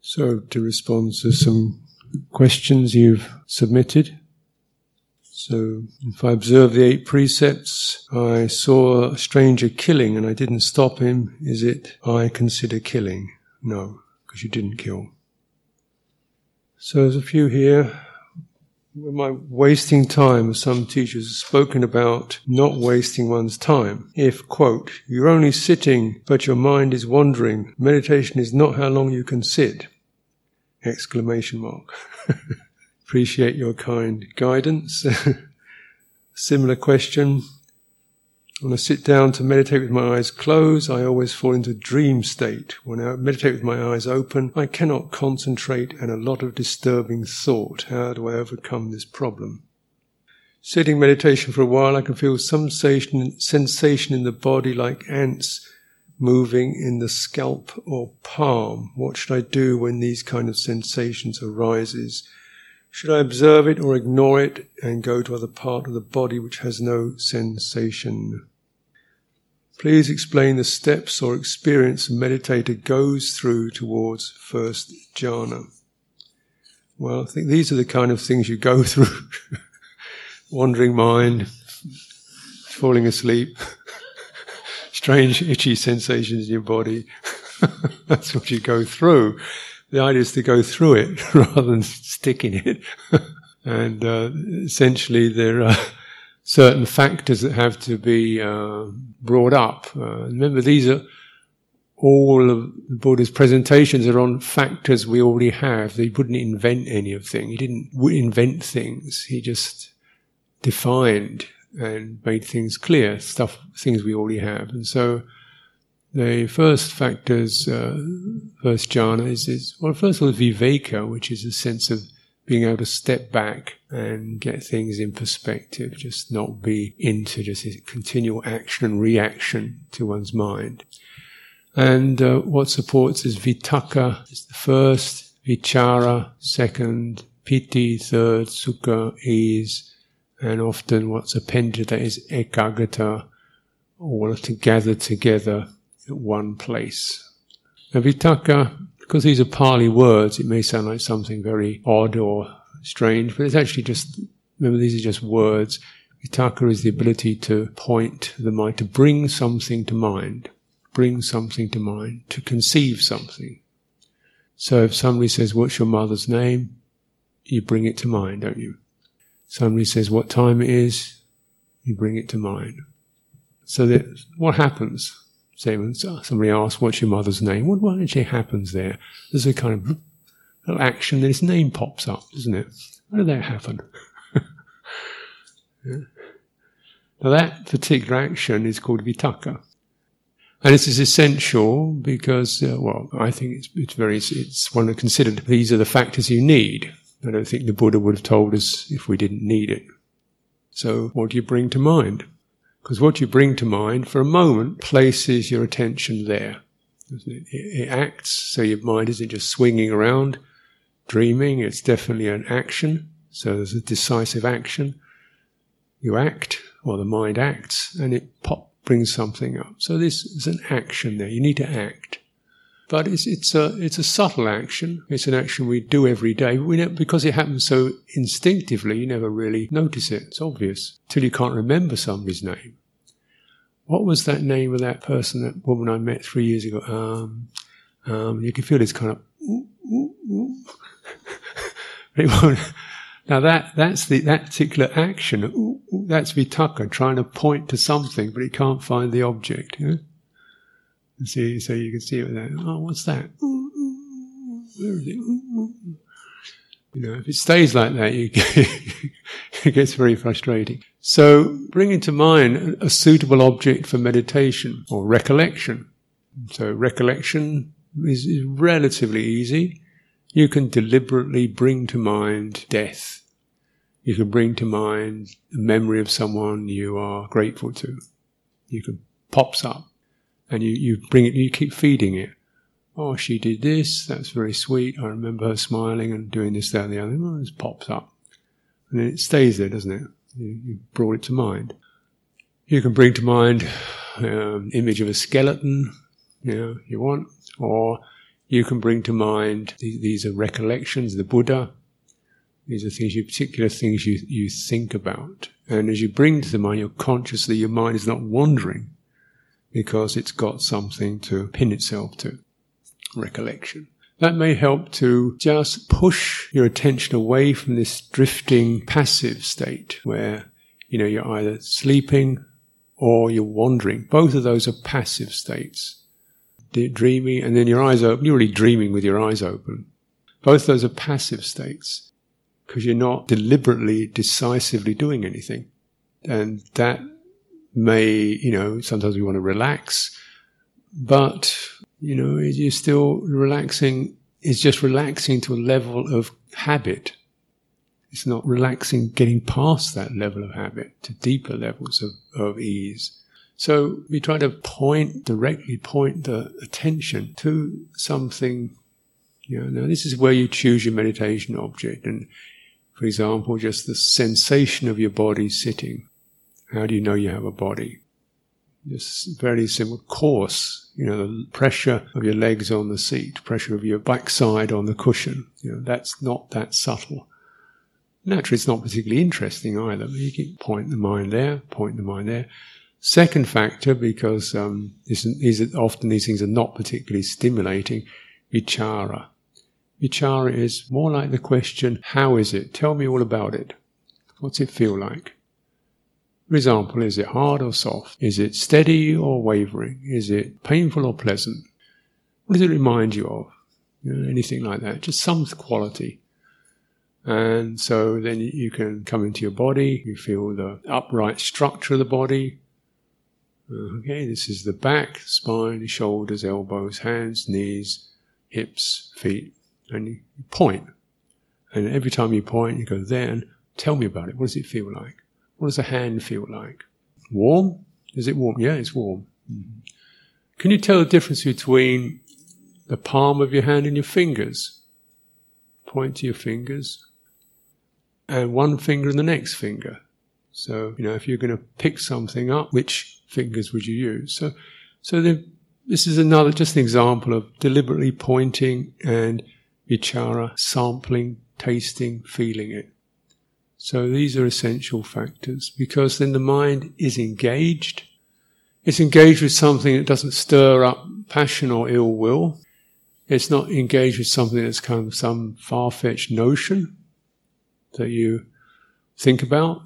So, to respond to some questions you've submitted. So, if I observe the eight precepts, I saw a stranger killing and I didn't stop him, is it I consider killing? No, because you didn't kill. So, there's a few here. Am I wasting time? Some teachers have spoken about not wasting one's time. If, quote, you're only sitting but your mind is wandering, meditation is not how long you can sit. Exclamation mark. Appreciate your kind guidance. Similar question. When I sit down to meditate with my eyes closed, I always fall into dream state. When I meditate with my eyes open, I cannot concentrate and a lot of disturbing thought. How do I overcome this problem? Sitting meditation for a while, I can feel some sensation, sensation in the body like ants moving in the scalp or palm. What should I do when these kind of sensations arises? Should I observe it or ignore it and go to other part of the body which has no sensation? Please explain the steps or experience a meditator goes through towards first jhana. Well, I think these are the kind of things you go through. Wandering mind, falling asleep, strange itchy sensations in your body. That's what you go through the idea is to go through it rather than stick in it. and uh, essentially, there are certain factors that have to be uh, brought up. Uh, remember, these are all of the Buddha's presentations are on factors we already have. He wouldn't invent any of things. He didn't invent things. He just defined and made things clear, stuff, things we already have. And so the first factors, uh, first jhana is, is, well, first of all, viveka, which is a sense of being able to step back and get things in perspective, just not be into just continual action and reaction to one's mind. And uh, what supports is vitakka is the first, vichara second, piti third, sukha ease, and often what's appended to that is ekagata, all to gather together one place. Now, vitakka, because these are Pali words, it may sound like something very odd or strange, but it's actually just, remember, these are just words. Vitakka is the ability to point the mind, to bring something to mind, bring something to mind, to conceive something. So if somebody says, What's your mother's name? You bring it to mind, don't you? Somebody says, What time it is? You bring it to mind. So that, what happens? Say when somebody asks, what's your mother's name? What, what actually happens there? There's a kind of little action, then his name pops up, doesn't it? How did that happen? yeah. Now that particular action is called vitakka, And this is essential because, uh, well, I think it's, it's very, it's one of considered, these are the factors you need. I don't think the Buddha would have told us if we didn't need it. So what do you bring to mind? Because what you bring to mind for a moment places your attention there. It? it acts, so your mind isn't just swinging around, dreaming, it's definitely an action. So there's a decisive action. You act, or the mind acts, and it pop brings something up. So this is an action there. You need to act. But it's, it's, a, it's a subtle action. It's an action we do every day. We because it happens so instinctively, you never really notice it. It's obvious. Till you can't remember somebody's name. What was that name of that person, that woman I met three years ago? Um, um, you can feel this kind of, ooh, ooh, ooh. now that, that's the, that particular action, that's vitakka, trying to point to something, but it can't find the object. Yeah? See, so you can see it there. Oh, what's that? Where is it? You know, if it stays like that, you it gets very frustrating. So, bringing to mind a suitable object for meditation or recollection. So, recollection is, is relatively easy. You can deliberately bring to mind death. You can bring to mind the memory of someone you are grateful to. You can pops up and you, you bring it, you keep feeding it. Oh, she did this, that's very sweet. I remember her smiling and doing this, that, and the other. Oh, this pops up. And it stays there, doesn't it? You, you brought it to mind. You can bring to mind um, image of a skeleton, you know, you want, or you can bring to mind these are recollections, the Buddha. These are things, you, particular things you, you think about. And as you bring to the mind, you're consciously, your mind is not wandering because it's got something to pin itself to. Recollection. That may help to just push your attention away from this drifting passive state where, you know, you're either sleeping or you're wandering. Both of those are passive states. Dreaming, and then your eyes open, you're really dreaming with your eyes open. Both those are passive states because you're not deliberately, decisively doing anything. And that may, you know, sometimes we want to relax, but, you know, you're still relaxing, it's just relaxing to a level of habit. It's not relaxing, getting past that level of habit to deeper levels of, of ease. So we try to point, directly point the attention to something. You know, now this is where you choose your meditation object. And for example, just the sensation of your body sitting. How do you know you have a body? Just very simple. Course, you know, the pressure of your legs on the seat, pressure of your backside on the cushion. You know, that's not that subtle. Naturally, it's not particularly interesting either, but you can point the mind there, point the mind there. Second factor, because um, these often these things are not particularly stimulating, vichara. Vichara is more like the question, how is it? Tell me all about it. What's it feel like? For example, is it hard or soft? Is it steady or wavering? Is it painful or pleasant? What does it remind you of? You know, anything like that. Just some quality. And so then you can come into your body, you feel the upright structure of the body. Uh, okay, this is the back, spine, shoulders, elbows, hands, knees, hips, feet. And you point. And every time you point, you go, then tell me about it. What does it feel like? What does a hand feel like? Warm? Is it warm? Yeah, it's warm. Mm-hmm. Can you tell the difference between the palm of your hand and your fingers? Point to your fingers. And one finger and the next finger. So, you know, if you're going to pick something up, which fingers would you use? So, so the, this is another, just an example of deliberately pointing and vichara, sampling, tasting, feeling it. So these are essential factors because then the mind is engaged. It's engaged with something that doesn't stir up passion or ill will. It's not engaged with something that's kind of some far-fetched notion that you think about.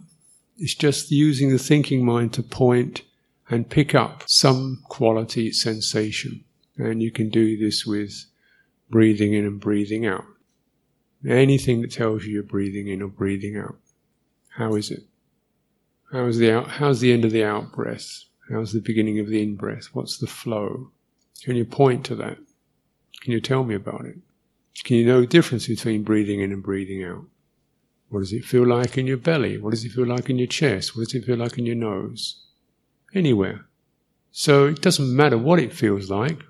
It's just using the thinking mind to point and pick up some quality sensation. And you can do this with breathing in and breathing out. Anything that tells you you're breathing in or breathing out. How is it? How is the out, how's the end of the out breath? How's the beginning of the in breath? What's the flow? Can you point to that? Can you tell me about it? Can you know the difference between breathing in and breathing out? What does it feel like in your belly? What does it feel like in your chest? What does it feel like in your nose? Anywhere. So it doesn't matter what it feels like,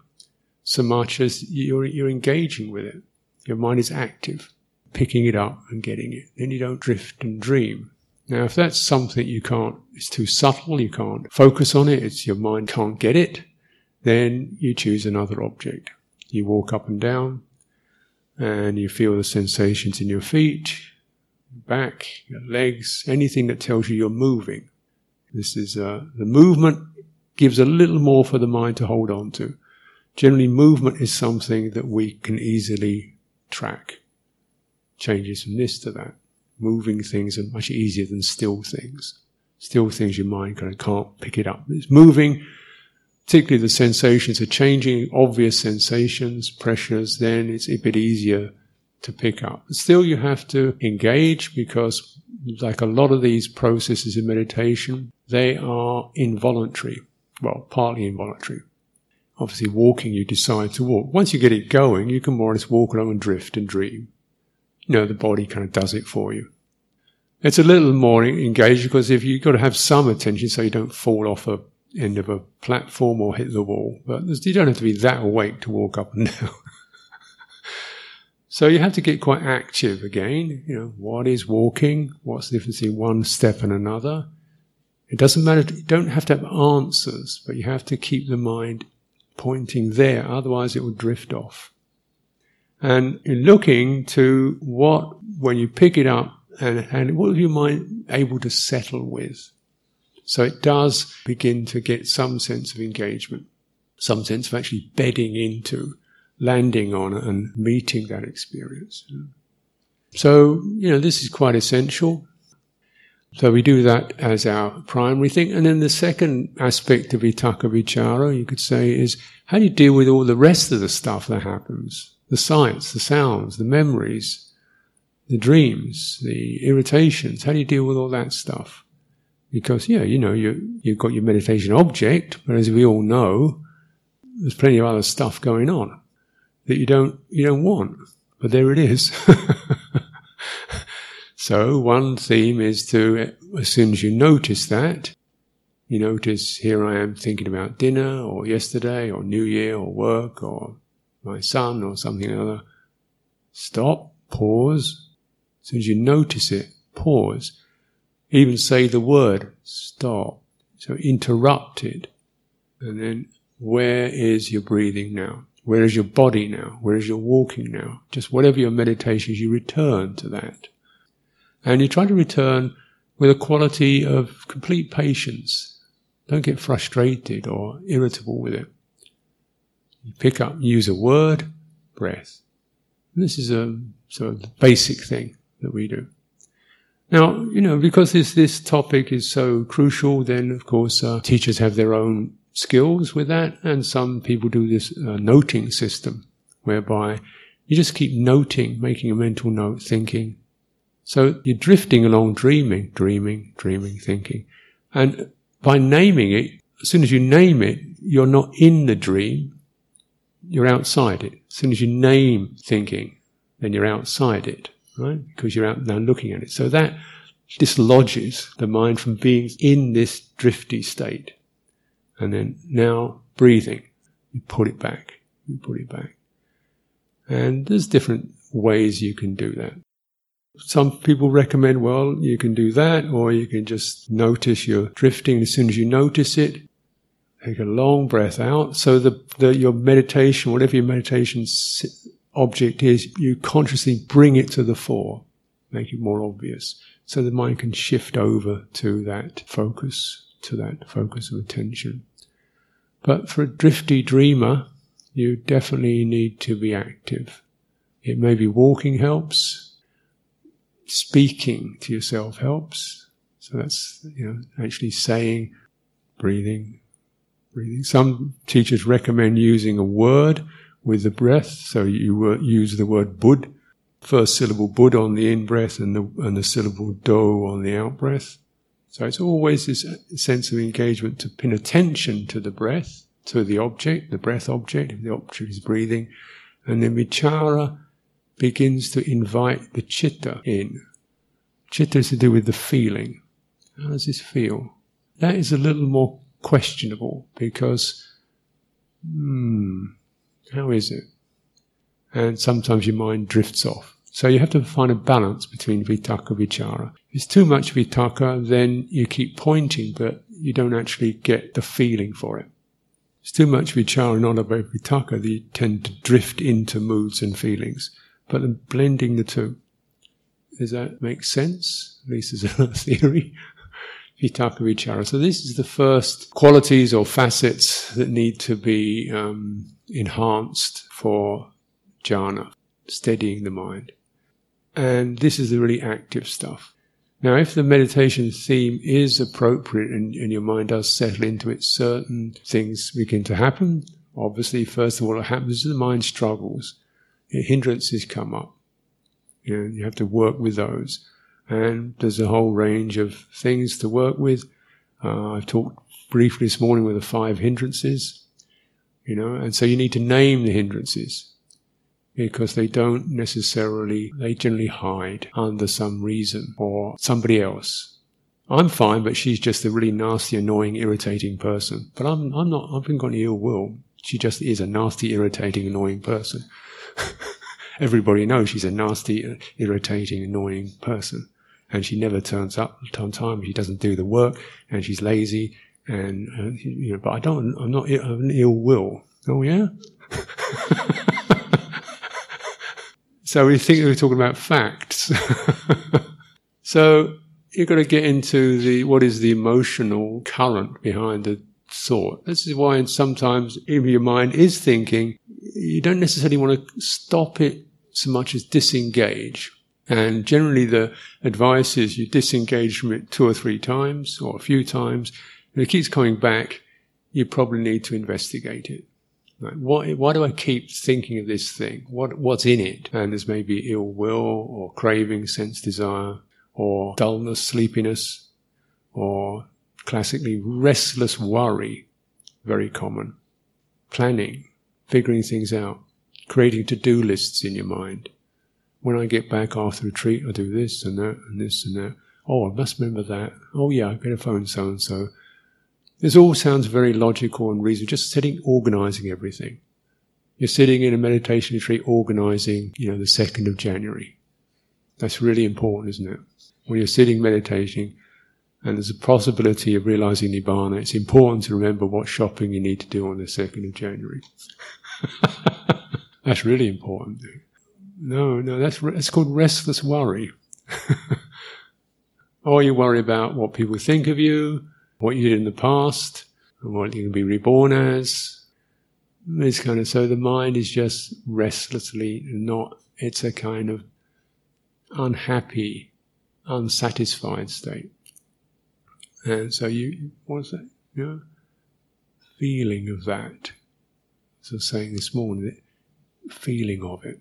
so much as you're, you're engaging with it. Your mind is active picking it up and getting it. Then you don't drift and dream. Now, if that's something you can't, it's too subtle, you can't focus on it, it's your mind can't get it, then you choose another object. You walk up and down and you feel the sensations in your feet, back, your legs, anything that tells you you're moving. This is, uh, the movement gives a little more for the mind to hold on to. Generally, movement is something that we can easily track changes from this to that. Moving things are much easier than still things. Still things your mind kind of can't pick it up. It's moving, particularly the sensations are changing, obvious sensations, pressures, then it's a bit easier to pick up. But still you have to engage because like a lot of these processes in meditation, they are involuntary. Well, partly involuntary. Obviously walking, you decide to walk. Once you get it going, you can more or less walk along and drift and dream you know, the body kind of does it for you. It's a little more engaged because if you've got to have some attention so you don't fall off a end of a platform or hit the wall. But you don't have to be that awake to walk up and down. so you have to get quite active again. You know, what is walking? What's the difference between one step and another? It doesn't matter. You don't have to have answers, but you have to keep the mind pointing there. Otherwise it will drift off. And in looking to what, when you pick it up, and, and what your mind able to settle with? So it does begin to get some sense of engagement, some sense of actually bedding into, landing on and meeting that experience. So, you know, this is quite essential. So we do that as our primary thing. And then the second aspect of Vitakka Vichara, you could say, is how do you deal with all the rest of the stuff that happens? The sights, the sounds, the memories, the dreams, the irritations. How do you deal with all that stuff? Because, yeah, you know, you, you've got your meditation object, but as we all know, there's plenty of other stuff going on that you don't, you don't want. But there it is. so one theme is to, as soon as you notice that, you notice here I am thinking about dinner or yesterday or New Year or work or my son or something or other. Stop, pause. As soon as you notice it, pause. Even say the word stop. So interrupt it. And then where is your breathing now? Where is your body now? Where is your walking now? Just whatever your meditation is, you return to that. And you try to return with a quality of complete patience. Don't get frustrated or irritable with it. You pick up, use a word, breath. And this is a sort of basic thing that we do. Now, you know, because this, this topic is so crucial, then of course uh, teachers have their own skills with that, and some people do this uh, noting system, whereby you just keep noting, making a mental note, thinking. So you're drifting along, dreaming, dreaming, dreaming, thinking. And by naming it, as soon as you name it, you're not in the dream, you're outside it. As soon as you name thinking, then you're outside it, right? Because you're out now looking at it. So that dislodges the mind from being in this drifty state. And then now breathing, you put it back, you put it back. And there's different ways you can do that. Some people recommend, well, you can do that, or you can just notice you're drifting. As soon as you notice it, take a long breath out. So the, the your meditation, whatever your meditation object is, you consciously bring it to the fore, make it more obvious, so the mind can shift over to that focus, to that focus of attention. But for a drifty dreamer, you definitely need to be active. It may be walking helps, speaking to yourself helps. So that's, you know, actually saying, breathing, breathing. Some teachers recommend using a word with the breath. So you use the word bud, first syllable bud on the in breath and the, and the syllable do on the out breath. So it's always this sense of engagement to pin attention to the breath, to the object, the breath object, if the object is breathing. And then vichara begins to invite the chitta in. Chitta is to do with the feeling. How does this feel? That is a little more questionable because, hmm, how is it? And sometimes your mind drifts off. So you have to find a balance between vitakka vichara. If it's too much vitakka, then you keep pointing, but you don't actually get the feeling for it. If it's too much vichara, and not about vitakka, you tend to drift into moods and feelings. But blending the two. Does that make sense? At least as a theory. Vitakka vichara. So this is the first qualities or facets that need to be um, enhanced for jhana, steadying the mind. And this is the really active stuff. Now, if the meditation theme is appropriate and, and, your mind does settle into it, certain things begin to happen. Obviously, first of all, what happens the mind struggles. Hindrances come up. You, know, you have to work with those. And there's a whole range of things to work with. Uh, I've talked briefly this morning with the five hindrances, you know, and so you need to name the hindrances because they don't necessarily, they generally hide under some reason or somebody else. I'm fine, but she's just a really nasty, annoying, irritating person. But I'm, I'm not, I haven't got any ill will. She just is a nasty, irritating, annoying person. Everybody knows she's a nasty, irritating, annoying person. And she never turns up on time. She doesn't do the work and she's lazy. And, uh, you know, but I don't, I'm not, I have an ill will. Oh yeah? So we think we're talking about facts. so you've got to get into the what is the emotional current behind the thought. This is why sometimes if your mind is thinking, you don't necessarily want to stop it so much as disengage. And generally the advice is you disengage from it two or three times or a few times. If it keeps coming back, you probably need to investigate it. Like, why, why do I keep thinking of this thing? What, what's in it? And there's maybe ill will or craving, sense desire, or dullness, sleepiness, or classically restless worry, very common. Planning, figuring things out, creating to-do lists in your mind. When I get back after retreat, I'll do this and that and this and that. Oh, I must remember that. Oh yeah, I better phone so and so. This all sounds very logical and reasonable, just sitting, organizing everything. You're sitting in a meditation retreat organizing, you know, the 2nd of January. That's really important, isn't it? When you're sitting meditating and there's a possibility of realizing Nibbana, it's important to remember what shopping you need to do on the 2nd of January. that's really important. No, no, that's, that's called restless worry. or oh, you worry about what people think of you, what you did in the past and what you can be reborn as. This kind of so the mind is just restlessly not. It's a kind of unhappy, unsatisfied state. And so you, what's that? You know, feeling of that. So saying this morning, feeling of it.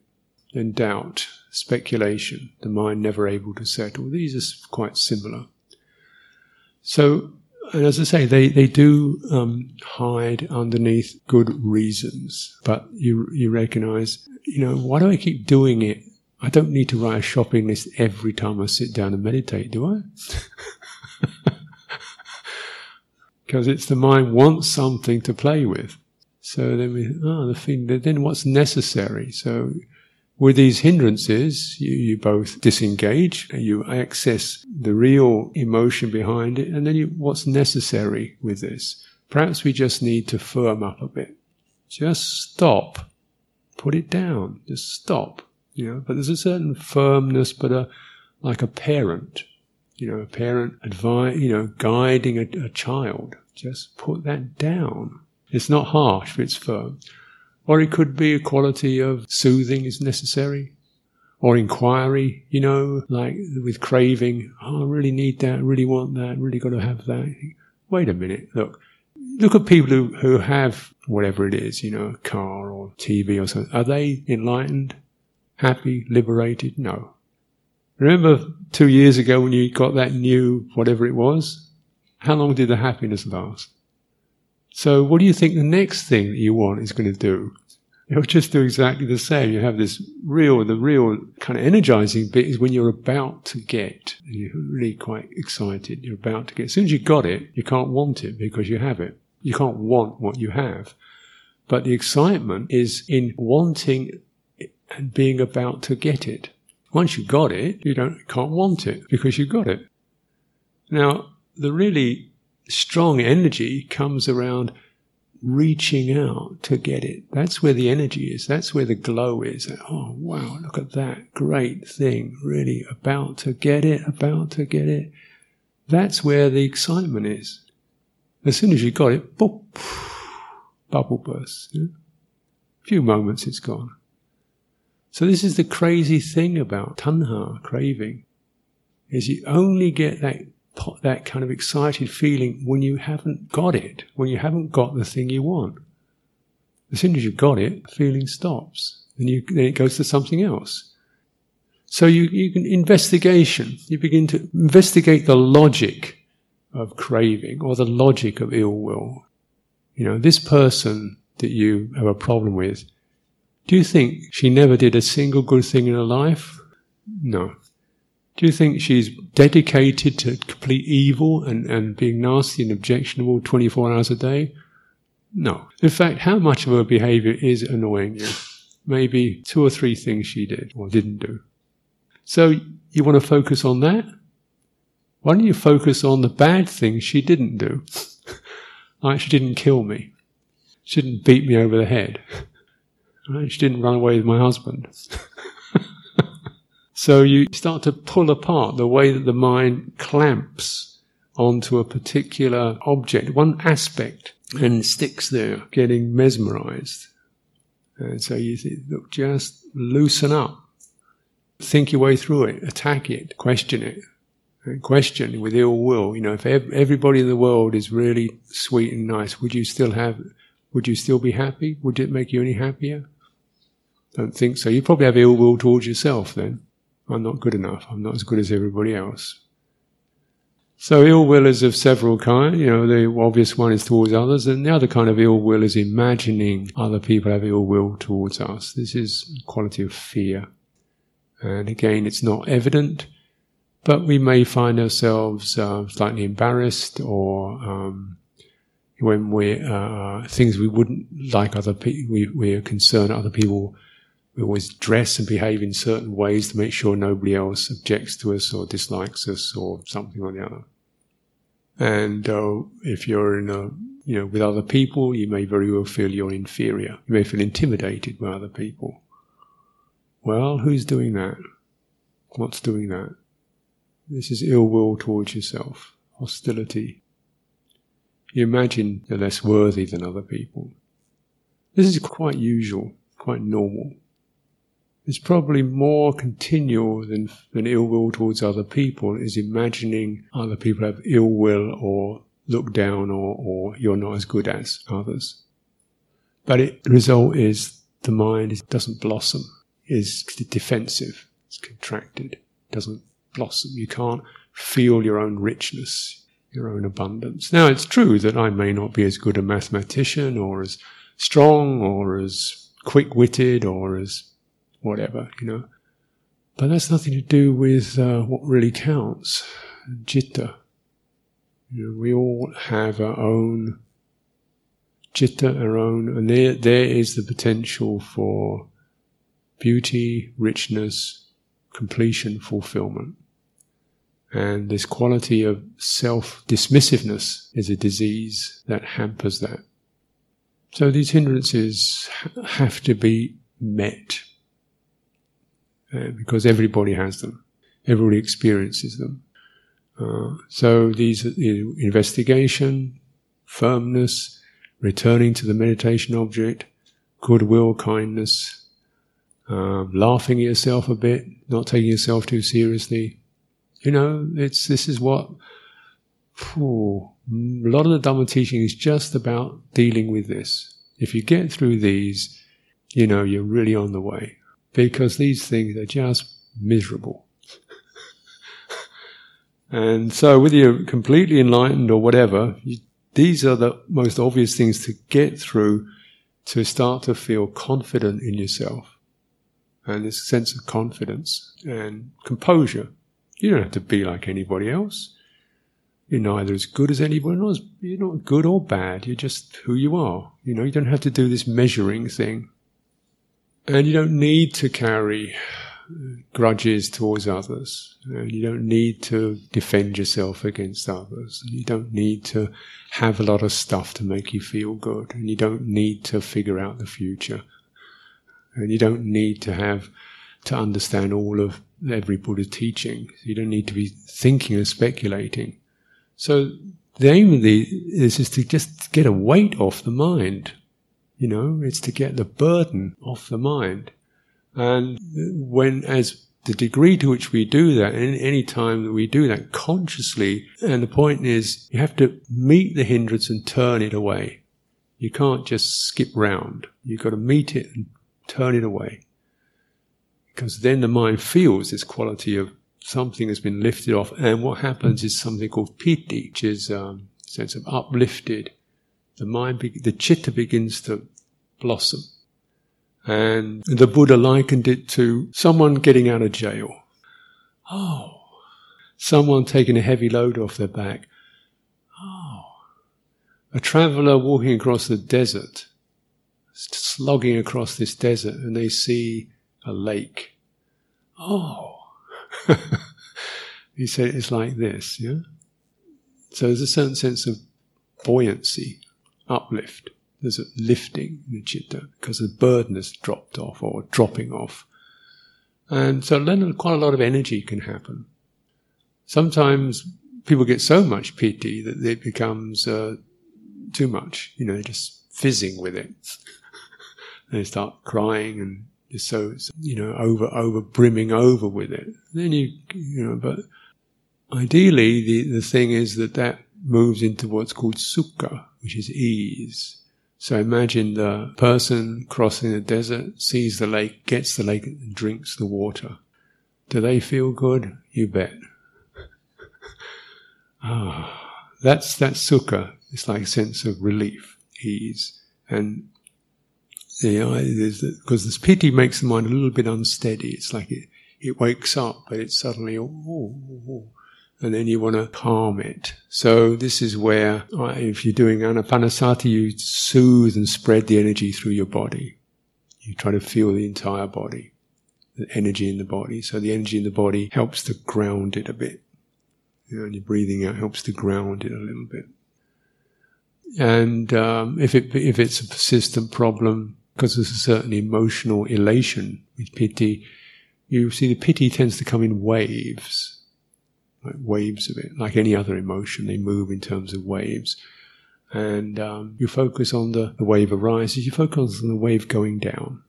Then doubt, speculation, the mind never able to settle. These are quite similar. So and as I say, they, they do um, hide underneath good reasons, but you you recognize, you know, why do I keep doing it? I don't need to write a shopping list every time I sit down and meditate, do I? because it's the mind wants something to play with. So then we, oh, the thing, then what's necessary? So with these hindrances, you, you both disengage, you access the real emotion behind it, and then you, what's necessary with this? Perhaps we just need to firm up a bit. Just stop. Put it down. Just stop. You know, but there's a certain firmness, but a, like a parent, you know, a parent advise, you know, guiding a, a child. Just put that down. It's not harsh, but it's firm. Or it could be a quality of soothing is necessary. Or inquiry, you know, like with craving. Oh, I really need that, really want that, really got to have that. Wait a minute, look. Look at people who, who have whatever it is, you know, a car or TV or something. Are they enlightened, happy, liberated? No. Remember two years ago when you got that new whatever it was? How long did the happiness last? So what do you think the next thing that you want is going to do? It'll just do exactly the same. You have this real, the real kind of energizing bit is when you're about to get, you're really quite excited, you're about to get. As soon as you got it, you can't want it because you have it. You can't want what you have. But the excitement is in wanting and being about to get it. Once you got it, you don't, can't want it because you got it. Now, the really strong energy comes around reaching out to get it. That's where the energy is. That's where the glow is. Oh, wow, look at that great thing. Really about to get it, about to get it. That's where the excitement is. As soon as you got it, boop, bubble burst. Yeah? A few moments, it's gone. So this is the crazy thing about tanha, craving, is you only get that that kind of excited feeling when you haven't got it, when you haven't got the thing you want. As soon as you've got it, the feeling stops. And you, then it goes to something else. So you, you can, investigation, you begin to investigate the logic of craving or the logic of ill will. You know, this person that you have a problem with, do you think she never did a single good thing in her life? No. Do you think she's dedicated to complete evil and, and being nasty and objectionable 24 hours a day? No. In fact, how much of her behavior is annoying you? Maybe two or three things she did or didn't do. So you want to focus on that? Why don't you focus on the bad things she didn't do? like she didn't kill me. She didn't beat me over the head. She didn't run away with my husband. So you start to pull apart the way that the mind clamps onto a particular object, one aspect, and sticks there, getting mesmerized. And so you think, look, just loosen up. Think your way through it, attack it, question it. Question with ill will. You know, if everybody in the world is really sweet and nice, would you still have, would you still be happy? Would it make you any happier? Don't think so. You probably have ill will towards yourself then. I'm not good enough. I'm not as good as everybody else. So ill will is of several kinds. You know, the obvious one is towards others, and the other kind of ill will is imagining other people have ill will towards us. This is a quality of fear. And again, it's not evident, but we may find ourselves uh, slightly embarrassed or um, when we uh, things we wouldn't like other people, we, we're concerned other people we always dress and behave in certain ways to make sure nobody else objects to us or dislikes us or something or the other. And uh, if you're in a, you know, with other people, you may very well feel you're inferior. You may feel intimidated by other people. Well, who's doing that? What's doing that? This is ill will towards yourself, hostility. You imagine you're less worthy than other people. This is quite usual, quite normal is probably more continual than, than ill will towards other people, is imagining other people have ill will or look down or, or you're not as good as others. But it, the result is the mind is, doesn't blossom, is defensive, it's contracted, doesn't blossom. You can't feel your own richness, your own abundance. Now, it's true that I may not be as good a mathematician or as strong or as quick witted or as whatever, you know. But that's nothing to do with uh, what really counts, citta. You know, we all have our own citta, our own, and there, there is the potential for beauty, richness, completion, fulfillment. And this quality of self dismissiveness is a disease that hampers that. So these hindrances have to be met uh, because everybody has them, everybody experiences them. Uh, so these investigation, firmness, returning to the meditation object, goodwill, kindness, uh, laughing at yourself a bit, not taking yourself too seriously. You know, it's this is what whew, a lot of the Dhamma teaching is just about dealing with this. If you get through these, you know, you're really on the way because these things are just miserable. and so, whether you're completely enlightened or whatever, you, these are the most obvious things to get through to start to feel confident in yourself and this sense of confidence and composure. You don't have to be like anybody else. You're neither as good as anybody else. You're not good or bad. You're just who you are. You know, you don't have to do this measuring thing. And you don't need to carry grudges towards others. And you don't need to defend yourself against others. You don't need to have a lot of stuff to make you feel good. And you don't need to figure out the future. And you don't need to have to understand all of every Buddha teaching. You don't need to be thinking and speculating. So the aim of the is, is to just get a weight off the mind. You know, it's to get the burden off the mind. And when, as the degree to which we do that, and any time that we do that consciously, and the point is, you have to meet the hindrance and turn it away. You can't just skip round. You've got to meet it and turn it away. Because then the mind feels this quality of something has been lifted off, and what happens is something called piti, which is um, a sense of uplifted. The mind, be- the chitta begins to blossom. And the Buddha likened it to someone getting out of jail. Oh, someone taking a heavy load off their back. Oh, a traveler walking across the desert, slogging across this desert, and they see a lake. Oh, he said it's like this, yeah? So there's a certain sense of buoyancy, uplift. There's a lifting in the chitta because the burden has dropped off or dropping off. And so then quite a lot of energy can happen. Sometimes people get so much piti that it becomes uh, too much. You know, just fizzing with it. they start crying and just so, you know, over, over brimming over with it. Then you, you know, but ideally the, the thing is that that moves into what's called sukha, which is ease. So imagine the person crossing the desert, sees the lake, gets the lake and drinks the water. Do they feel good? You bet. ah, that's, that's sukha. It's like a sense of relief, ease. And the because this piti makes the mind a little bit unsteady. It's like it, it wakes up, but it's suddenly, oh, oh, oh and then you want to calm it. So this is where, uh, if you're doing anapanasati, you soothe and spread the energy through your body. You try to feel the entire body, the energy in the body. So the energy in the body helps to ground it a bit. You know, and your breathing out helps to ground it a little bit. And um, if it if it's a persistent problem, because there's a certain emotional elation with piti, you see the piti tends to come in waves like waves of it, like any other emotion, they move in terms of waves. And um, you focus on the, the wave arises, you focus on the wave going down.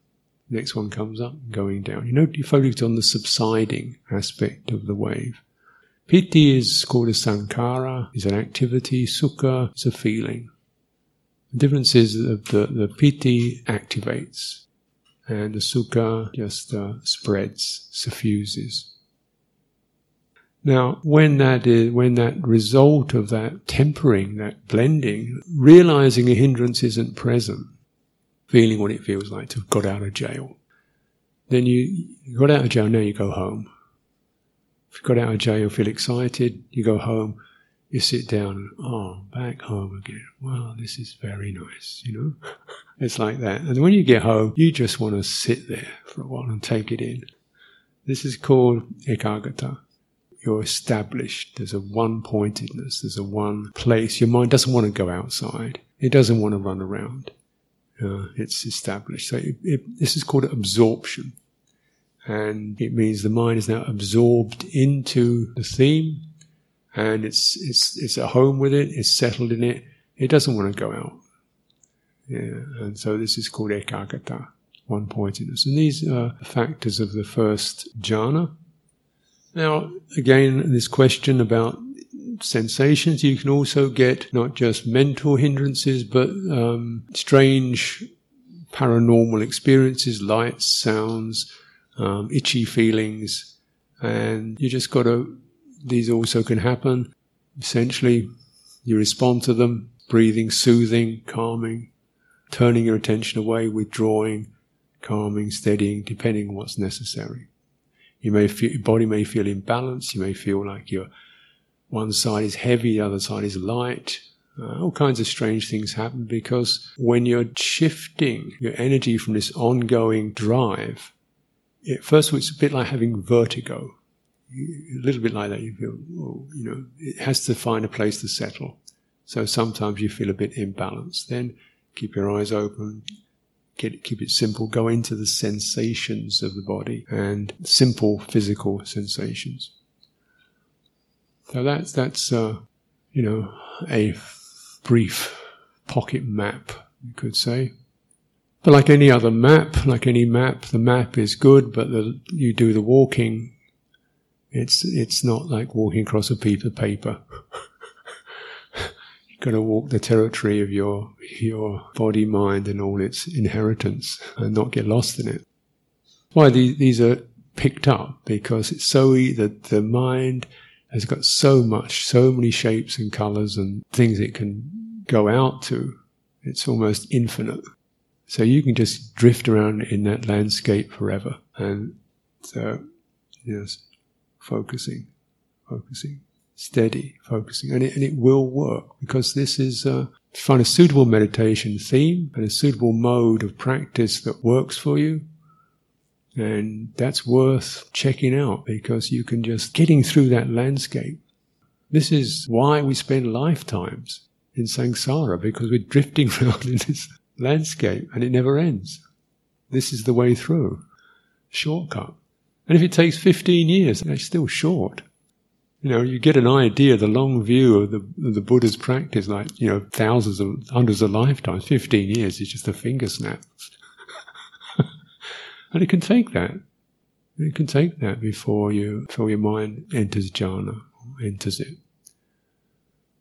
Next one comes up, going down. You know, you focus on the subsiding aspect of the wave. Piti is called a sankhara, is an activity. Sukha is a feeling. The difference is that the, the piti activates, and the sukha just uh, spreads, suffuses. Now, when that is, when that result of that tempering, that blending, realizing a hindrance isn't present, feeling what it feels like to have got out of jail, then you, you got out of jail, now you go home. If you got out of jail, you feel excited, you go home, you sit down oh, back home again. Wow, this is very nice, you know? it's like that. And when you get home, you just want to sit there for a while and take it in. This is called ekagata you're established. There's a one pointedness. There's a one place. Your mind doesn't want to go outside. It doesn't want to run around. Uh, it's established. So it, it, this is called absorption. And it means the mind is now absorbed into the theme and it's, it's, it's at home with it. It's settled in it. It doesn't want to go out. Yeah. And so this is called ekagata, one pointedness. And these are factors of the first jhana now, again, this question about sensations, you can also get not just mental hindrances, but um, strange paranormal experiences, lights, sounds, um, itchy feelings, and you just got to. These also can happen. Essentially, you respond to them, breathing, soothing, calming, turning your attention away, withdrawing, calming, steadying, depending on what's necessary. You may feel, your body may feel imbalanced. You may feel like your one side is heavy, the other side is light. Uh, all kinds of strange things happen because when you're shifting your energy from this ongoing drive, it, first of all, it's a bit like having vertigo. a little bit like that. You feel, oh, you know, it has to find a place to settle. So sometimes you feel a bit imbalanced. Then keep your eyes open, Get, keep it simple. Go into the sensations of the body and simple physical sensations. So that's that's uh, you know a brief pocket map, you could say. But like any other map, like any map, the map is good, but the, you do the walking. It's it's not like walking across a piece of paper. going to walk the territory of your your body, mind, and all its inheritance, and not get lost in it. Why these, these are picked up because it's so that the mind has got so much, so many shapes and colors and things it can go out to. It's almost infinite. So you can just drift around in that landscape forever. And so, yes, focusing, focusing steady, focusing, and it, and it will work because this is find a suitable meditation theme and a suitable mode of practice that works for you. And that's worth checking out because you can just getting through that landscape. This is why we spend lifetimes in samsara because we're drifting around in this landscape and it never ends. This is the way through. Shortcut. And if it takes 15 years, that's still short. You know, you get an idea, the long view of the, of the Buddha's practice, like, you know, thousands of, hundreds of lifetimes, 15 years is just a finger snap. and it can take that. It can take that before you, before your mind enters jhana, enters it.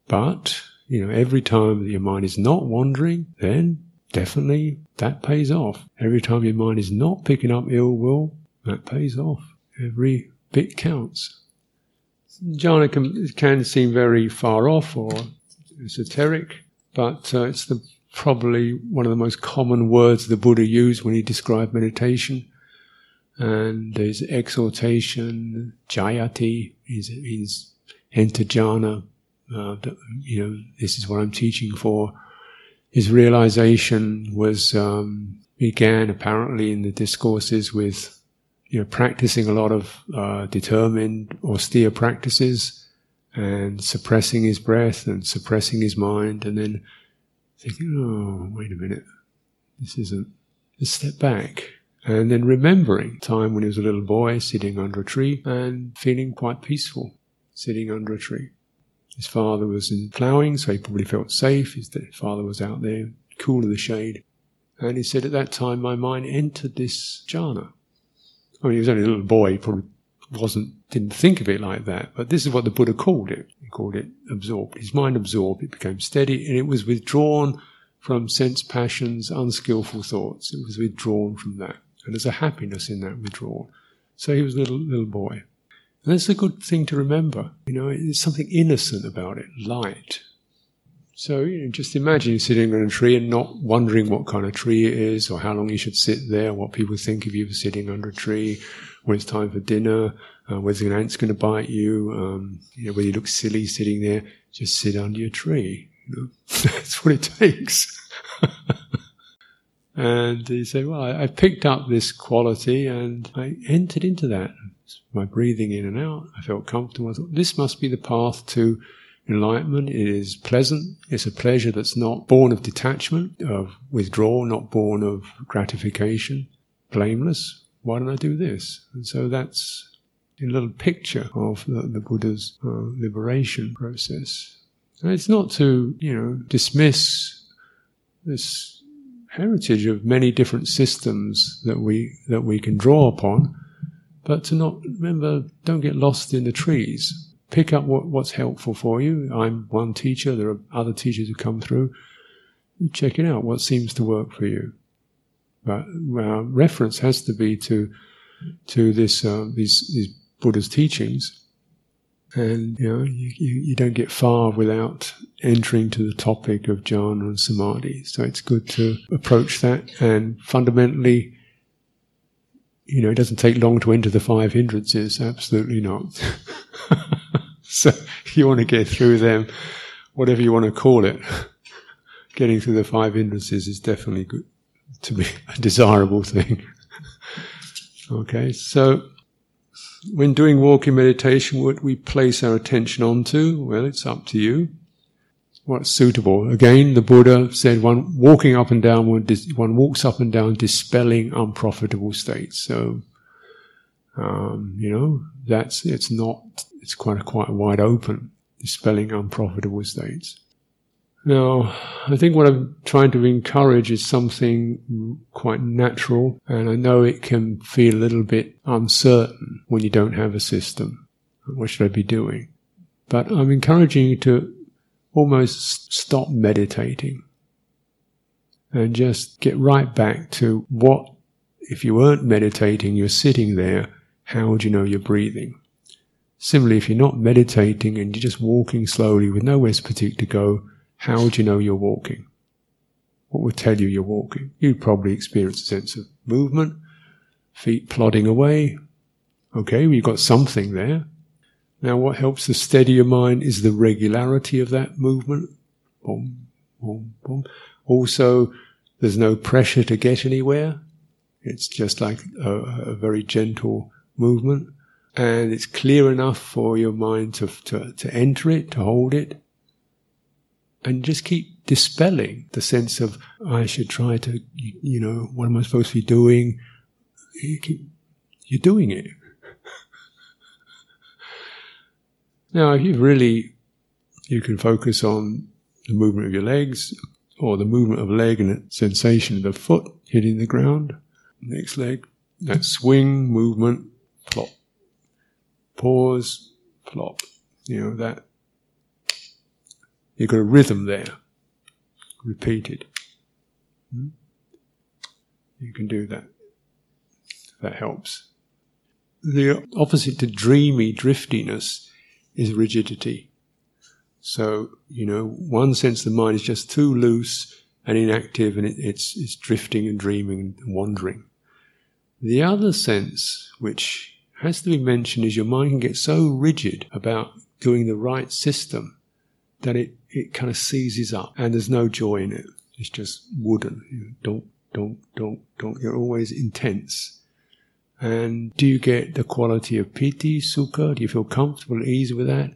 But, you know, every time that your mind is not wandering, then definitely that pays off. Every time your mind is not picking up ill will, that pays off. Every bit counts jhana can, can seem very far off or esoteric, but uh, it's the, probably one of the most common words the Buddha used when he described meditation. And there's exhortation, jhayatha, is means enter jhana. Uh, you know, this is what I'm teaching for. His realization was um, began apparently in the discourses with you know, practicing a lot of uh, determined, austere practices and suppressing his breath and suppressing his mind, and then thinking, oh, wait a minute, this isn't, just step back. And then remembering time when he was a little boy sitting under a tree and feeling quite peaceful sitting under a tree. His father was in ploughing, so he probably felt safe. His father was out there, cool in the shade. And he said, at that time, my mind entered this jhana. I mean, he was only a little boy, he probably wasn't, didn't think of it like that. But this is what the Buddha called it. He called it absorbed. His mind absorbed, it became steady, and it was withdrawn from sense passions, unskillful thoughts. It was withdrawn from that. And there's a happiness in that withdrawal. So he was a little, little boy. And that's a good thing to remember. You know, there's something innocent about it, light. So you know, just imagine sitting on a tree and not wondering what kind of tree it is or how long you should sit there, what people think of you for sitting under a tree, when it's time for dinner, uh, whether an ant's going to bite you, um, you know, whether you look silly sitting there. Just sit under your tree. You know? That's what it takes. and he said, well, I, I picked up this quality and I entered into that. My breathing in and out, I felt comfortable. I thought, this must be the path to enlightenment. Is pleasant. It's a pleasure that's not born of detachment, of withdrawal, not born of gratification. Blameless. Why don't I do this? And so that's a little picture of the, the Buddha's uh, liberation process. And it's not to, you know, dismiss this heritage of many different systems that we that we can draw upon, but to not remember, don't get lost in the trees pick up what, what's helpful for you. I'm one teacher, there are other teachers who come through. Check it out, what seems to work for you. But uh, reference has to be to to this uh, these, these Buddha's teachings, and you know you, you, you, don't get far without entering to the topic of jhana and samadhi. So it's good to approach that, and fundamentally, you know, it doesn't take long to enter the five hindrances. Absolutely not. So if you want to get through them, whatever you want to call it. Getting through the five hindrances is definitely good to be a desirable thing. okay, so when doing walking meditation, what we place our attention onto, well, it's up to you. What's suitable? Again, the Buddha said one walking up and down, one walks up and down dispelling unprofitable states. So, um, you know, that's, it's not it's quite quite wide open, dispelling unprofitable states. Now, I think what I'm trying to encourage is something quite natural, and I know it can feel a little bit uncertain when you don't have a system. What should I be doing? But I'm encouraging you to almost stop meditating and just get right back to what, if you weren't meditating, you're sitting there, how would you know you're breathing? Similarly, if you're not meditating and you're just walking slowly with nowhere particular to go, how would you know you're walking? What would tell you you're walking? You'd probably experience a sense of movement, feet plodding away. Okay, we've got something there. Now, what helps to steady your mind is the regularity of that movement. Boom, boom, boom. Also, there's no pressure to get anywhere. It's just like a, a very gentle movement and it's clear enough for your mind to, to, to enter it, to hold it, and just keep dispelling the sense of, I should try to, you know, what am I supposed to be doing? You keep, you're doing it. Now, if you really, you can focus on the movement of your legs or the movement of leg and the sensation of the foot hitting the ground. Next leg, that swing movement, plop. Pause, plop. You know, that. You've got a rhythm there. Repeated. Hmm? You can do that. That helps. The opposite to dreamy driftiness is rigidity. So, you know, one sense the mind is just too loose and inactive and it, it's, it's drifting and dreaming and wandering. The other sense, which has to be mentioned, is your mind can get so rigid about doing the right system that it, it kind of seizes up and there's no joy in it. It's just wooden. You know, don't, don't, don't, don't. You're always intense. And do you get the quality of piti, sukha? Do you feel comfortable, easy with that?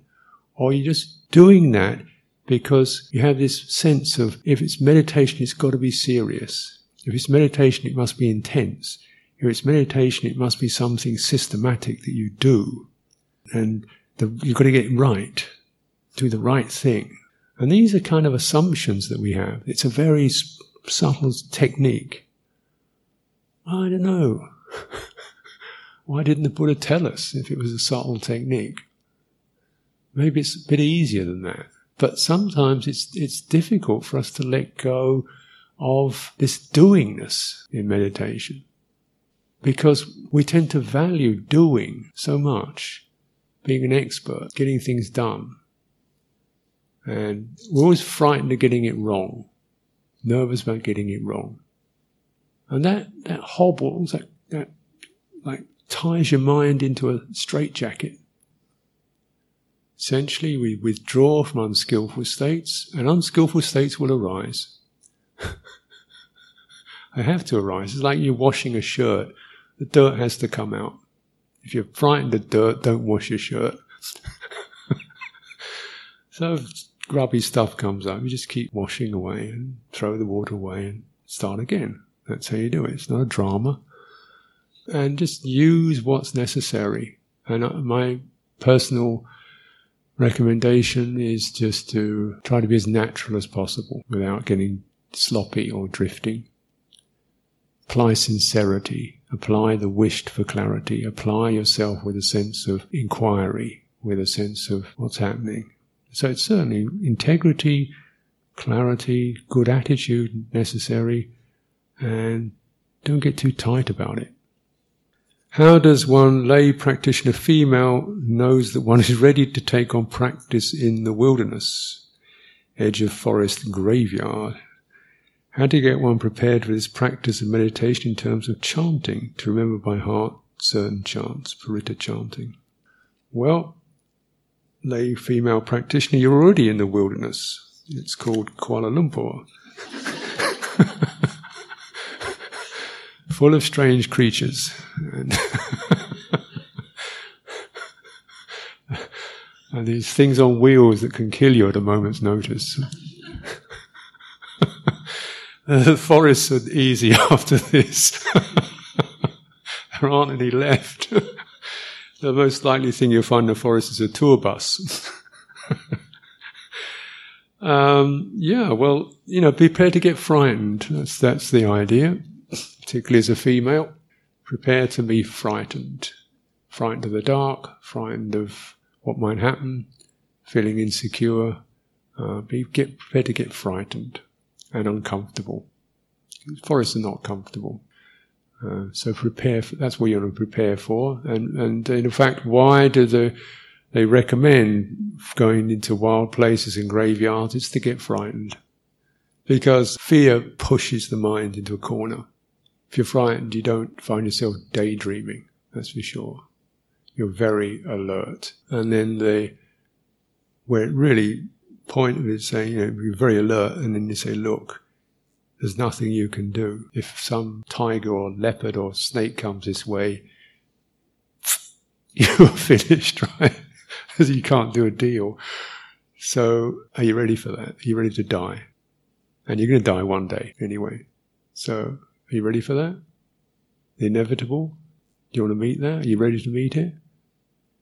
Or are you just doing that because you have this sense of if it's meditation, it's got to be serious. If it's meditation, it must be intense. If it's meditation, it must be something systematic that you do. And the, you've got to get it right, do the right thing. And these are kind of assumptions that we have. It's a very subtle technique. I don't know. Why didn't the Buddha tell us if it was a subtle technique? Maybe it's a bit easier than that. But sometimes it's, it's difficult for us to let go of this doingness in meditation because we tend to value doing so much, being an expert, getting things done. And we're always frightened of getting it wrong, nervous about getting it wrong. And that, that hobbles, that, that like ties your mind into a straitjacket. Essentially, we withdraw from unskillful states, and unskillful states will arise. they have to arise. It's like you're washing a shirt. The dirt has to come out. If you're frightened of dirt, don't wash your shirt. so if grubby stuff comes up, you just keep washing away and throw the water away and start again. That's how you do it. It's not a drama and just use what's necessary. And uh, my personal recommendation is just to try to be as natural as possible without getting sloppy or drifting. Apply sincerity, apply the wished for clarity, apply yourself with a sense of inquiry, with a sense of what's happening. So it's certainly integrity, clarity, good attitude necessary, and don't get too tight about it. How does one lay practitioner female knows that one is ready to take on practice in the wilderness, edge of forest graveyard? How do you get one prepared for this practice of meditation in terms of chanting, to remember by heart certain chants, paritta chanting? Well, lay female practitioner, you're already in the wilderness. It's called Kuala Lumpur. full of strange creatures. And, these things on wheels that can kill you at a moment's notice. the forests are easy after this. there aren't any left. the most likely thing you'll find in the forest is a tour bus. um, yeah, well, you know, be prepared to get frightened. That's that's the idea particularly as a female, prepare to be frightened. Frightened of the dark, frightened of what might happen, feeling insecure. Uh, be get prepared to get frightened and uncomfortable. Forests are not comfortable. Uh, so prepare for, that's what you want to prepare for. And, and in fact, why do the, they recommend going into wild places and graveyards? It's to get frightened. Because fear pushes the mind into a corner. If you're frightened, you don't find yourself daydreaming, that's for sure. You're very alert. And then the, where it really point of it is saying, you know, you're very alert, and then you say, look, there's nothing you can do. If some tiger or leopard or snake comes this way, you're finished, right? You can't do a deal. So, are you ready for that? Are you ready to die? And you're going to die one day anyway. So, are you ready for that? The inevitable? Do you want to meet that? Are you ready to meet it?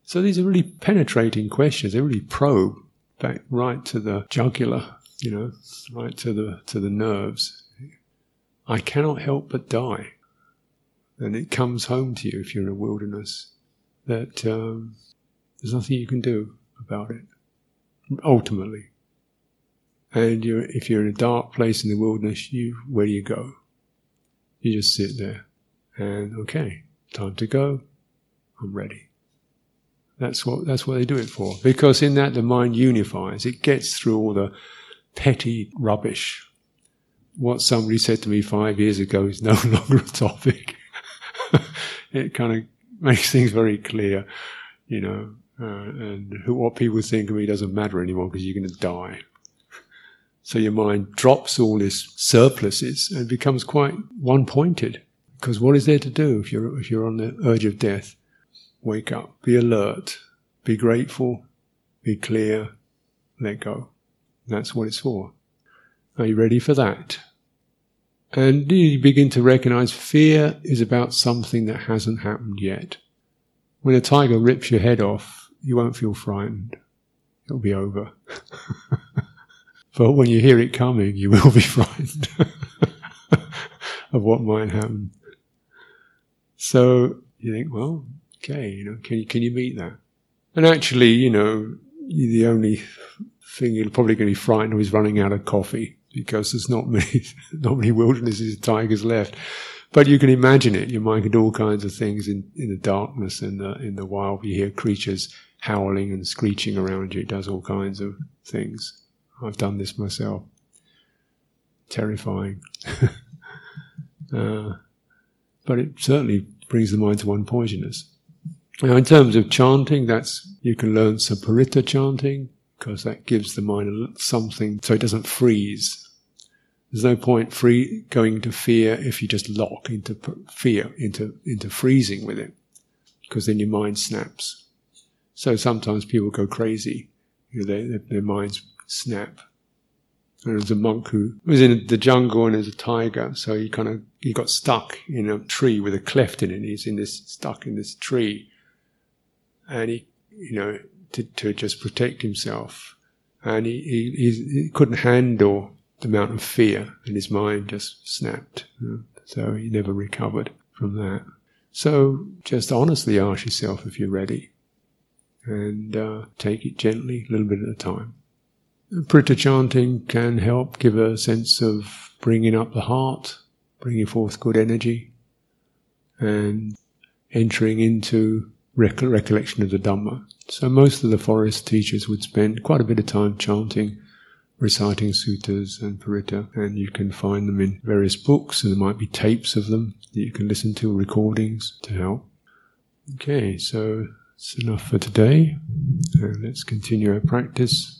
So these are really penetrating questions. They really probe back right to the jugular, you know, right to the to the nerves. I cannot help but die, and it comes home to you if you're in a wilderness that um, there's nothing you can do about it. Ultimately, and you're, if you're in a dark place in the wilderness, you where do you go? You just sit there, and okay, time to go. I'm ready. That's what that's what they do it for. Because in that the mind unifies. It gets through all the petty rubbish. What somebody said to me five years ago is no longer a topic. it kind of makes things very clear, you know. Uh, and who, what people think of me doesn't matter anymore because you're going to die. So your mind drops all its surpluses and becomes quite one-pointed. Because what is there to do if you're if you're on the urge of death? Wake up, be alert, be grateful, be clear, let go. That's what it's for. Are you ready for that? And you begin to recognize fear is about something that hasn't happened yet. When a tiger rips your head off, you won't feel frightened. It'll be over. but when you hear it coming, you will be frightened of what might happen. So you think, well, okay, you know, can you, can you meet that? And actually, you know, the only thing you're probably going to be frightened of is running out of coffee because there's not many, not many wildernesses of tigers left. But you can imagine it. Your mind can do all kinds of things in, in the darkness and the, in the wild. You hear creatures howling and screeching around you. It does all kinds of things. I've done this myself. Terrifying. uh, but it certainly brings the mind to one-pointedness. Now, in terms of chanting, that's you can learn some paritta chanting because that gives the mind something so it doesn't freeze. There's no point free going to fear if you just lock into fear, into into freezing with it, because then your mind snaps. So sometimes people go crazy, you know, their minds snap. There was a monk who was in the jungle and there's a tiger, so he kind of he got stuck in a tree with a cleft in it. He's in this stuck in this tree, and he, you know, to, to just protect himself. And he, he, he, couldn't handle the amount of fear, and his mind just snapped. You know? So he never recovered from that. So just honestly ask yourself if you're ready, and uh, take it gently, a little bit at a time. Paritta chanting can help give a sense of bringing up the heart, bringing forth good energy, and entering into recollection of the Dhamma. So most of the forest teachers would spend quite a bit of time chanting, reciting suttas and paritta, and you can find them in various books, and there might be tapes of them that you can listen to, recordings to help. Okay, so it's enough for today. let's continue our practice.